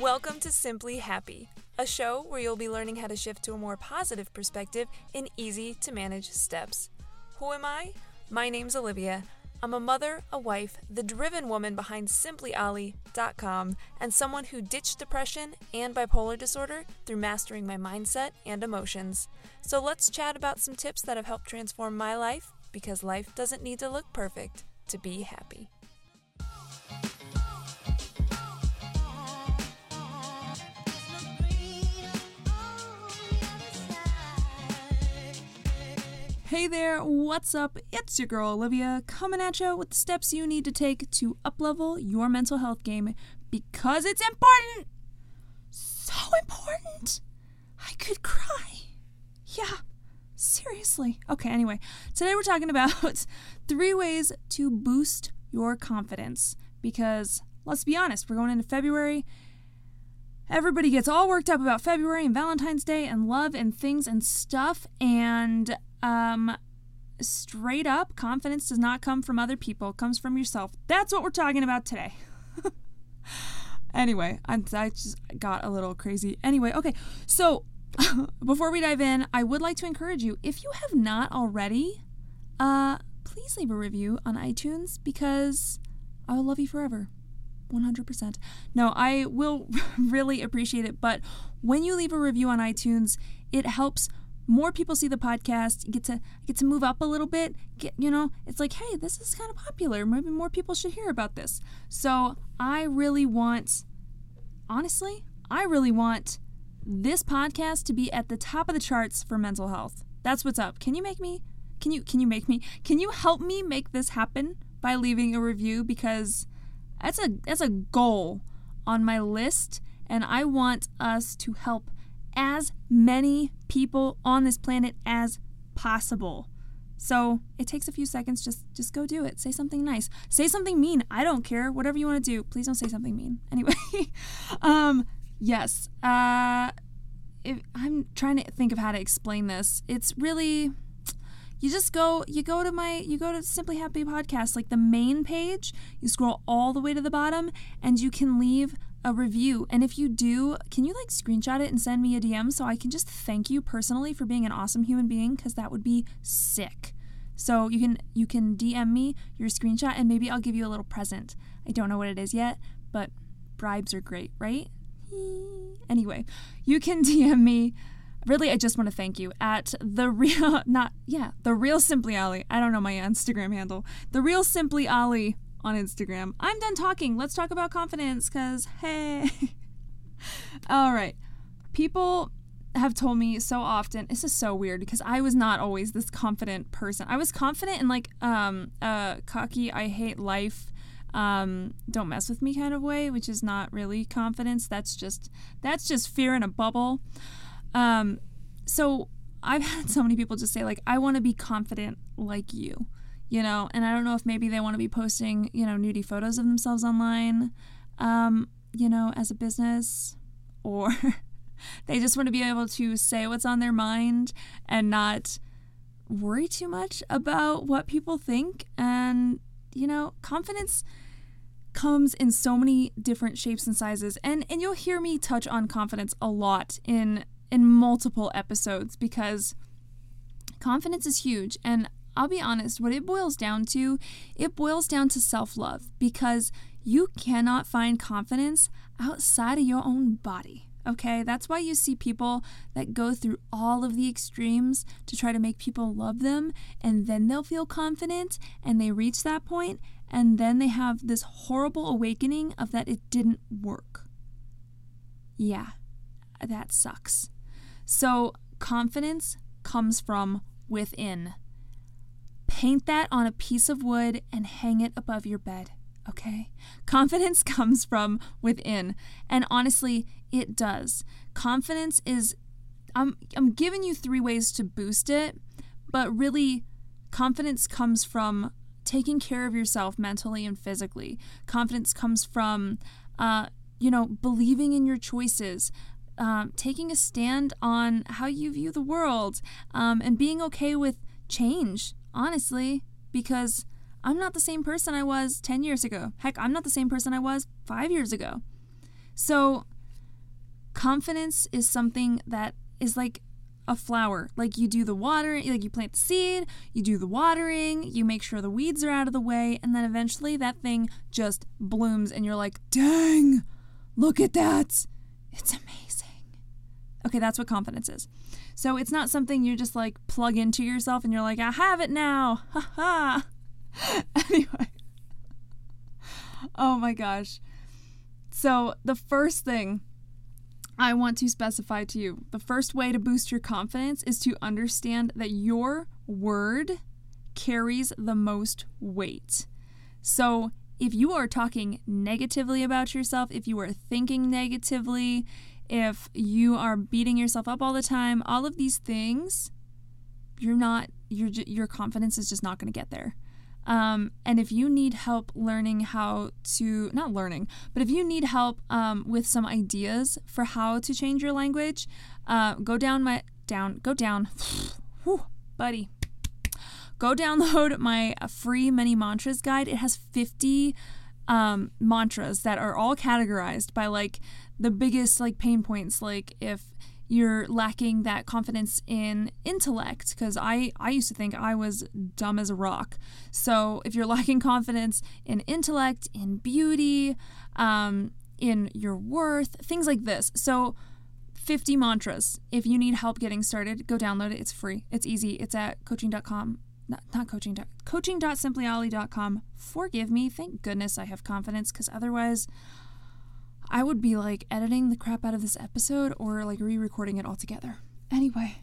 Welcome to Simply Happy, a show where you'll be learning how to shift to a more positive perspective in easy to manage steps. Who am I? My name's Olivia. I'm a mother, a wife, the driven woman behind simplyolly.com, and someone who ditched depression and bipolar disorder through mastering my mindset and emotions. So let's chat about some tips that have helped transform my life because life doesn't need to look perfect to be happy. Hey there, what's up? It's your girl Olivia coming at you with the steps you need to take to uplevel your mental health game because it's important. So important. I could cry. Yeah, seriously. Okay, anyway, today we're talking about three ways to boost your confidence because let's be honest, we're going into February. Everybody gets all worked up about February and Valentine's Day and love and things and stuff. And um, straight up, confidence does not come from other people, it comes from yourself. That's what we're talking about today. anyway, I, I just got a little crazy. Anyway, okay, so before we dive in, I would like to encourage you if you have not already, uh, please leave a review on iTunes because I will love you forever. 100%. No, I will really appreciate it. But when you leave a review on iTunes, it helps more people see the podcast, you get to get to move up a little bit. Get you know, it's like, hey, this is kind of popular. Maybe more people should hear about this. So I really want, honestly, I really want this podcast to be at the top of the charts for mental health. That's what's up. Can you make me? Can you can you make me? Can you help me make this happen by leaving a review because that's a that's a goal on my list and I want us to help as many people on this planet as possible. So it takes a few seconds. Just just go do it. Say something nice. Say something mean. I don't care. Whatever you want to do. Please don't say something mean. Anyway, um, yes. Uh, if, I'm trying to think of how to explain this. It's really you just go you go to my you go to simply happy podcast like the main page you scroll all the way to the bottom and you can leave a review. And if you do, can you like screenshot it and send me a DM so I can just thank you personally for being an awesome human being cuz that would be sick. So you can you can DM me your screenshot and maybe I'll give you a little present. I don't know what it is yet, but bribes are great, right? Anyway, you can DM me. Really, I just want to thank you at the real, not, yeah, the real Simply Ollie. I don't know my Instagram handle. The real Simply Ollie on Instagram. I'm done talking. Let's talk about confidence because, hey. All right. People have told me so often this is so weird because I was not always this confident person. I was confident in like um uh cocky I hate life um don't mess with me kind of way, which is not really confidence. That's just that's just fear in a bubble. Um so I've had so many people just say like I want to be confident like you you know, and I don't know if maybe they want to be posting, you know, nudie photos of themselves online, um, you know, as a business, or they just want to be able to say what's on their mind and not worry too much about what people think. And, you know, confidence comes in so many different shapes and sizes. And and you'll hear me touch on confidence a lot in in multiple episodes because confidence is huge and I'll be honest, what it boils down to, it boils down to self love because you cannot find confidence outside of your own body. Okay, that's why you see people that go through all of the extremes to try to make people love them, and then they'll feel confident and they reach that point, and then they have this horrible awakening of that it didn't work. Yeah, that sucks. So, confidence comes from within. Paint that on a piece of wood and hang it above your bed, okay? Confidence comes from within. And honestly, it does. Confidence is I'm I'm giving you three ways to boost it, but really confidence comes from taking care of yourself mentally and physically. Confidence comes from uh, you know, believing in your choices, um, taking a stand on how you view the world, um, and being okay with change honestly, because I'm not the same person I was 10 years ago. Heck, I'm not the same person I was five years ago. So, confidence is something that is like a flower. Like you do the watering, like you plant the seed, you do the watering, you make sure the weeds are out of the way, and then eventually that thing just blooms and you're like, dang, look at that. It's amazing. Okay, that's what confidence is. So it's not something you just like plug into yourself and you're like, I have it now. Ha ha. anyway. Oh my gosh. So the first thing I want to specify to you the first way to boost your confidence is to understand that your word carries the most weight. So, if you are talking negatively about yourself, if you are thinking negatively, if you are beating yourself up all the time, all of these things, you're not your your confidence is just not going to get there. Um, and if you need help learning how to, not learning, but if you need help um, with some ideas for how to change your language, uh, go down my, down, go down, Whew, buddy. Go download my free mini mantras guide. It has 50 um, mantras that are all categorized by like the biggest like pain points, like if you're lacking that confidence in intellect because I, I used to think I was dumb as a rock. So if you're lacking confidence in intellect, in beauty, um, in your worth, things like this. So 50 mantras. If you need help getting started, go download it. It's free. It's easy. It's at coaching.com. Not, not coaching. Coaching.simplyolly.com. Forgive me. Thank goodness I have confidence because otherwise I would be like editing the crap out of this episode or like re recording it altogether. Anyway,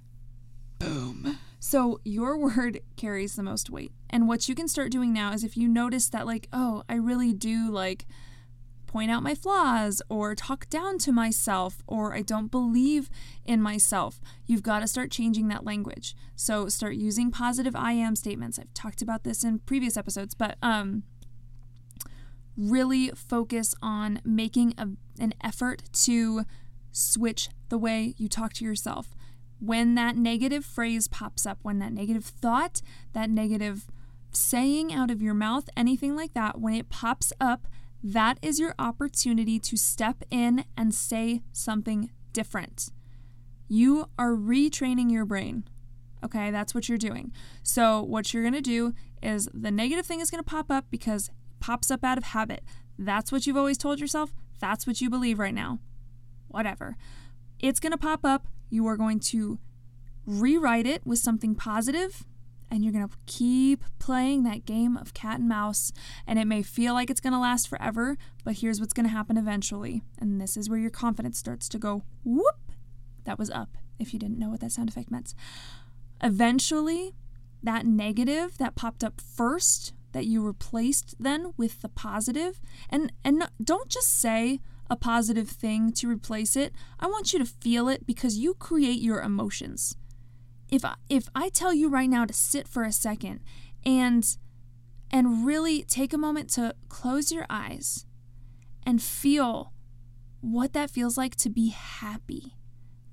boom. So your word carries the most weight. And what you can start doing now is if you notice that, like, oh, I really do like point out my flaws or talk down to myself or I don't believe in myself, you've got to start changing that language. So start using positive I am statements. I've talked about this in previous episodes, but um really focus on making a, an effort to switch the way you talk to yourself. When that negative phrase pops up, when that negative thought, that negative saying out of your mouth, anything like that, when it pops up, that is your opportunity to step in and say something different. You are retraining your brain. Okay, that's what you're doing. So, what you're to do is the negative thing is to pop up because pops up out of habit. That's what you've always told yourself. That's what you believe right now. Whatever. It's going to pop up. You are going to rewrite it with something positive, and you're going to keep playing that game of cat and mouse. And it may feel like it's going to last forever, but here's what's going to happen eventually. And this is where your confidence starts to go whoop. That was up, if you didn't know what that sound effect meant. Eventually, that negative that popped up first that you replaced then with the positive and and don't just say a positive thing to replace it. I want you to feel it because you create your emotions. If I, if I tell you right now to sit for a second and and really take a moment to close your eyes and feel what that feels like to be happy,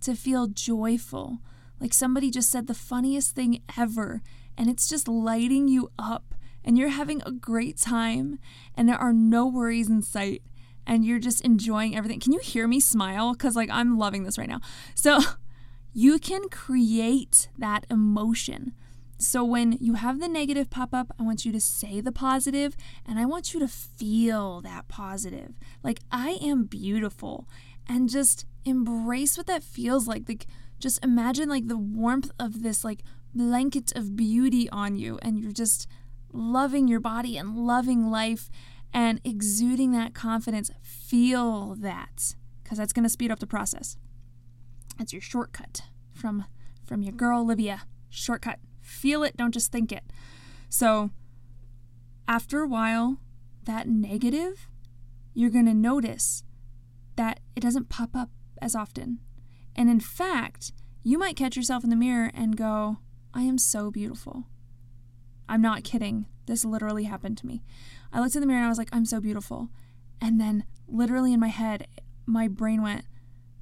to feel joyful, like somebody just said the funniest thing ever and it's just lighting you up and you're having a great time and there are no worries in sight and you're just enjoying everything. Can you hear me smile? Because, like, I'm loving this right now. So, you can create that emotion. So, when you have the negative pop up, I want you to say the positive and I want you to feel that positive. Like, I am beautiful and just embrace what that feels like. Like, just imagine like the warmth of this, like, blanket of beauty on you and you're just loving your body and loving life and exuding that confidence. Feel that because that's going to speed up the process. That's your shortcut from from your girl Olivia. Shortcut. Feel it, don't just think it. So, after a while, that negative, you're going to notice that it doesn't pop up as often. And in fact, you might catch yourself in the mirror and go, I am so beautiful. I'm not kidding. This literally happened to me. I looked in the mirror and I was like, I'm so beautiful. And then, literally in my head, my brain went,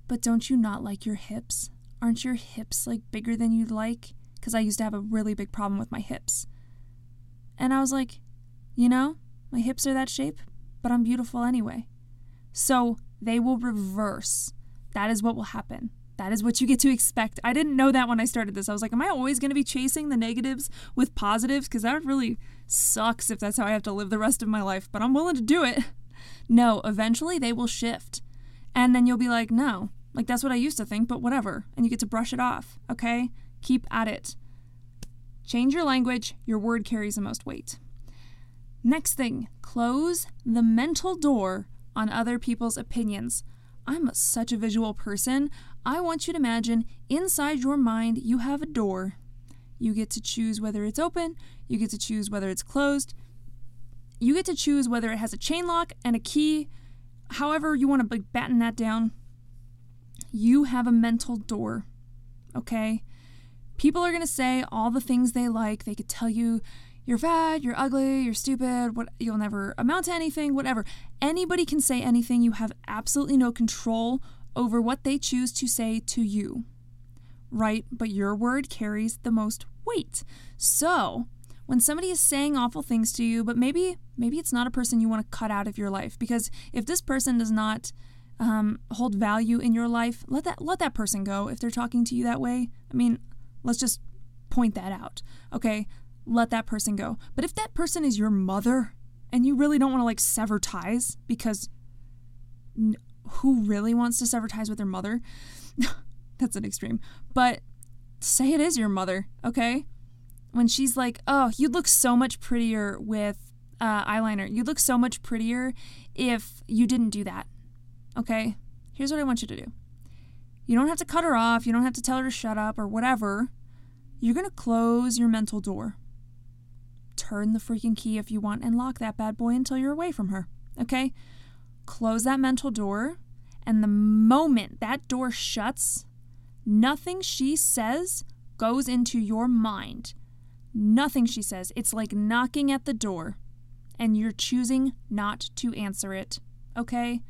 But don't you not like your hips? Aren't your hips like bigger than you'd like? Because I used to have a really big problem with my hips. And I was like, You know, my hips are that shape, but I'm beautiful anyway. So they will reverse that is what will happen. That is what you get to expect. I didn't know that when I started this. I was like, am I always going to be chasing the negatives with positives? Because that really sucks if that's how I have to live the rest of my life, but I'm willing to do it. No, eventually they will shift. And then you'll be like, no, like that's what I used to think, but whatever. And you get to brush it off, okay? Keep at it. Change your language, your word carries the most weight. Next thing, close the mental door on other people's opinions. I'm such a visual person. I want you to imagine inside your mind you have a door. You get to choose whether it's open, you get to choose whether it's closed, you get to choose whether it has a chain lock and a key. However, you want to batten that down. You have a mental door. Okay? People are going to say all the things they like. They could tell you you're fat, you're ugly, you're stupid, what you'll never amount to anything, whatever. Anybody can say anything. You have absolutely no control over what they choose to say to you. Right? But your word carries the most weight. So, when somebody is saying awful things to you, but maybe maybe it's not a person you want to cut out of your life because if this person does not um, hold value in your life, let that let that person go. If they're talking to you that way, I mean, let's just point that out. Okay, let that person go. But if that person is your mother and you really don't want to like sever ties because who really wants to sever ties with their mother? That's an extreme. But say it is your mother, okay? When she's like, "Oh, you'd look so much prettier with uh, eyeliner. You'd look so much prettier if you didn't do that." Okay? Here's what I want you to do. You don't have to cut her off. You don't have to tell her to shut up or whatever. You're to close your mental door turn the freaking key if you want and lock that bad boy until you're away from her. Okay? Close that mental door, and the moment that door shuts, nothing she says goes into your mind. Nothing she says. It's like knocking at the door, and you're choosing not to answer it. Okay?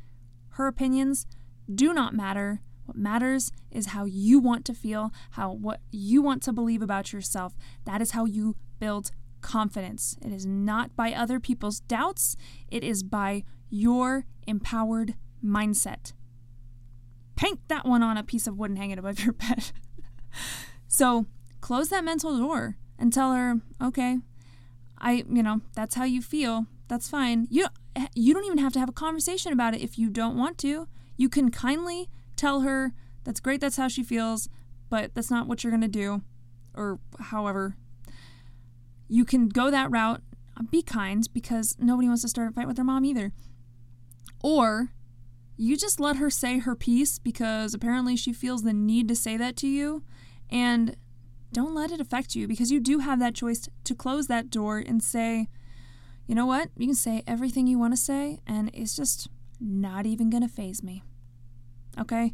Her opinions do not matter. What matters is how you want to feel, how what you want to believe about yourself. That is how you build confidence. It is not by other people's doubts, it is by your empowered mindset. Paint that one on a piece of wood and hang it above your bed. so close that mental door and tell her, okay, I, you know, that's how you feel. That's fine. You you don't even have to have a conversation about it if you don't want to. You can kindly tell her that's great, that's how she feels, but that's not what you're going to do or however you can go that route, uh, be kind because nobody wants to start a fight with their mom either. Or you just let her say her piece because apparently she feels the need to say that to you and don't let it affect you because you do have that choice to close that door and say, you know what? You can say everything you want to say and it's just not even going to faze me. Okay?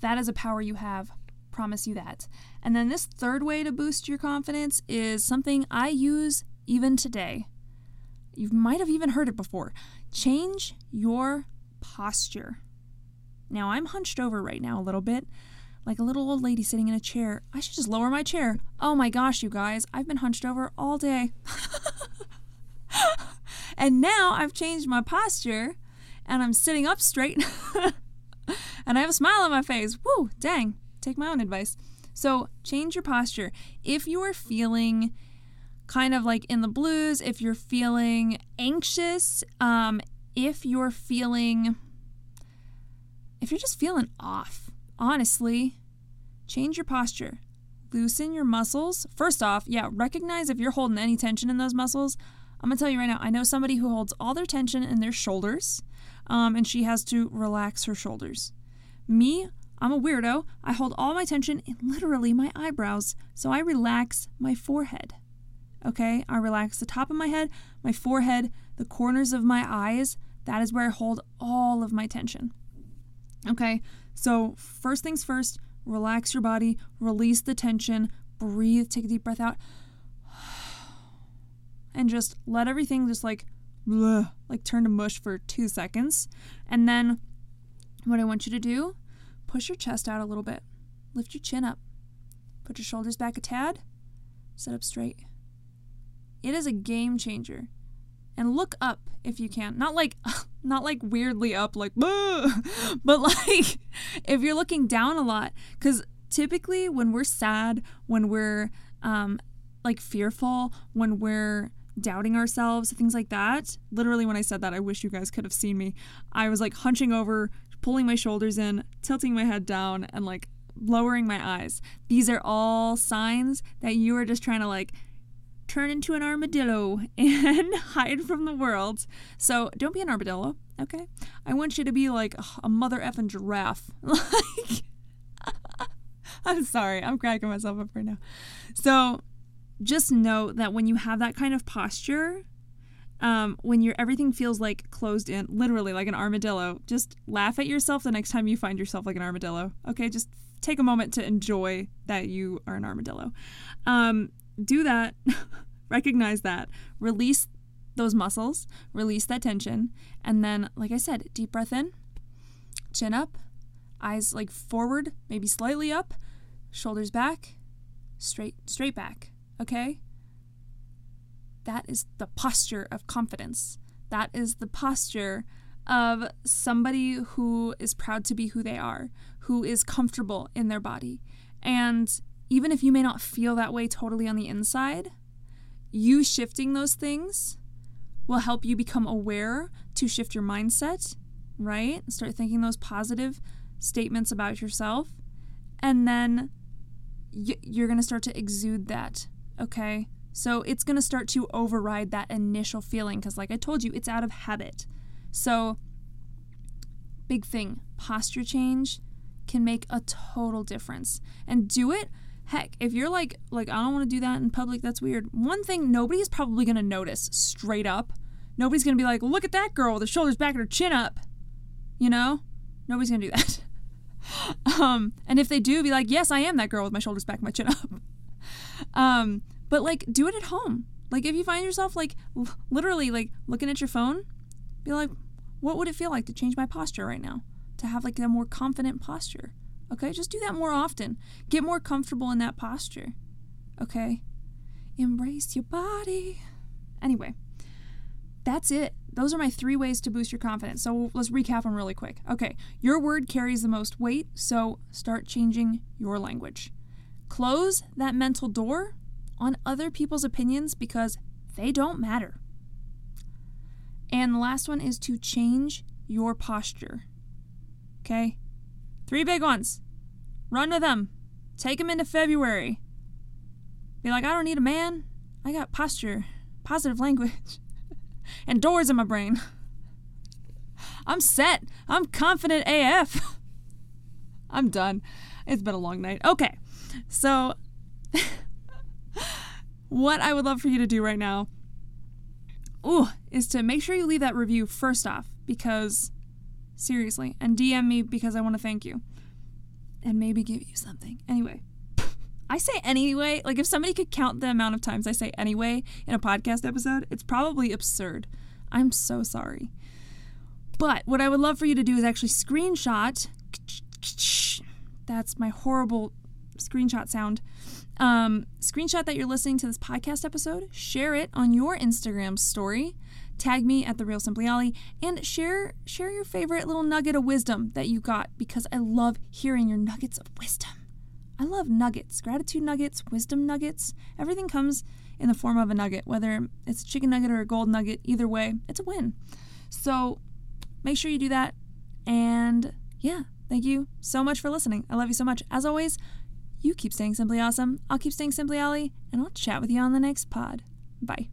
That is a power you have promise you that. And then this third way to boost your confidence is something I use even today. You might have even heard it before. Change your posture. Now, I'm hunched over right now a little bit, like a little old lady sitting in a chair. I should just lower my chair. Oh my gosh, you guys, I've been hunched over all day. and now I've changed my posture and I'm sitting up straight and I have a smile on my face. Woo, dang take my own advice. So change your posture. If you are feeling kind of like in the blues, if you're feeling anxious, um, if you're feeling, if you're just feeling off, honestly, change your posture. Loosen your muscles. First off, yeah, recognize if you're holding any tension in those muscles. I'm gonna tell you right now, I know somebody who holds all their tension in their shoulders, um, and she has to relax her shoulders. Me, I'm a weirdo. I hold all my tension in literally my eyebrows, so I relax my forehead. Okay, I relax the top of my head, my forehead, the corners of my eyes. That is where I hold all of my tension. Okay, so first things first, relax your body, release the tension, breathe, take a deep breath out, and just let everything just like, bleh, like turn to mush for two seconds. And then what I want you to do Push your chest out a little bit. Lift your chin up. Put your shoulders back a tad. Sit up straight. It is a game changer. and look up if you can. Not like not like weirdly up like but like if you're looking down a lot cuz typically when we're sad, when we're um like fearful, when we're doubting ourselves, things like that. Literally when I said that, I wish you guys could have seen me. I was like hunching over, pulling my shoulders in, tilting my head down and like lowering my eyes. These are all signs that you are just trying to like turn into an armadillo and hide from the world. So don't be an armadillo, okay? I want you to be like a mother effing giraffe. Like, I'm sorry, I'm cracking myself up right now. So just know that when you have that kind of posture, um, when you're everything feels like closed in, literally like an armadillo, just laugh at yourself the next time you find yourself like an armadillo. Okay, just take a moment to enjoy that you are an armadillo. Um, do that, recognize that, release those muscles, release that tension, and then, like I said, deep breath in, chin up, eyes like forward, maybe slightly up, shoulders back, straight straight back. Okay? That is the posture of confidence. That is the posture of somebody who is proud to be who they are, who is comfortable in their body. And even if you may not feel that way totally on the inside, you shifting those things will help you become aware to shift your mindset, right? Start thinking those positive statements about yourself. And then you're going to start to exude that, okay? So it's going to start to override that initial feeling because, like I told you, it's out of habit. So, big thing posture change can make a total difference. And do it Heck, if you're like like I don't want to do that in public, that's weird. One thing nobody's probably going to notice straight up. Nobody's going to be like, "Look at that girl with her shoulders back and her chin up." You know? Nobody's going to do that. um, and if they do, be like, "Yes, I am that girl with my shoulders back and my chin up." um, but like do it at home. Like if you find yourself like literally like looking at your phone, be like, "What would it feel like to change my posture right now? To have like a more confident posture?" Okay, just do that more often. Get more comfortable in that posture. Okay? Embrace your body. Anyway, that's it. Those are my three ways to boost your confidence. So let's recap them really quick. Okay, your word carries the most weight, so start changing your language. Close that mental door on other people's opinions because they don't matter. And the last one is to change your posture. Okay? Three big ones. Run with them. Take them into February. Be like, I don't need a man. I got posture, positive language, and doors in my brain. I'm set. I'm confident AF. I'm done. It's been a long night. Okay. So, what I would love for you to do right now ooh, is to make sure you leave that review first off because Seriously. And DM me because I want to thank you. And maybe give you something. Anyway. I say anyway, like if somebody could count the amount of times I say anyway in a podcast episode, it's probably absurd. I'm so sorry. But what I would love for you to do is actually screenshot. That's my horrible screenshot sound. Um, screenshot that you're listening to this podcast episode, share it on your Instagram story, tag me at the real simply Ollie, and share share your favorite little nugget of wisdom that you got because I love hearing your nuggets of wisdom. I love nuggets, gratitude nuggets, wisdom nuggets. Everything comes in the form of a nugget, whether it's a chicken nugget or a gold nugget. Either way, it's a win. So make sure you do that. And yeah, thank you so much for listening. I love you so much. As always, you keep staying simply awesome. I'll keep staying simply Ollie, and I'll chat with you on the next pod. Bye.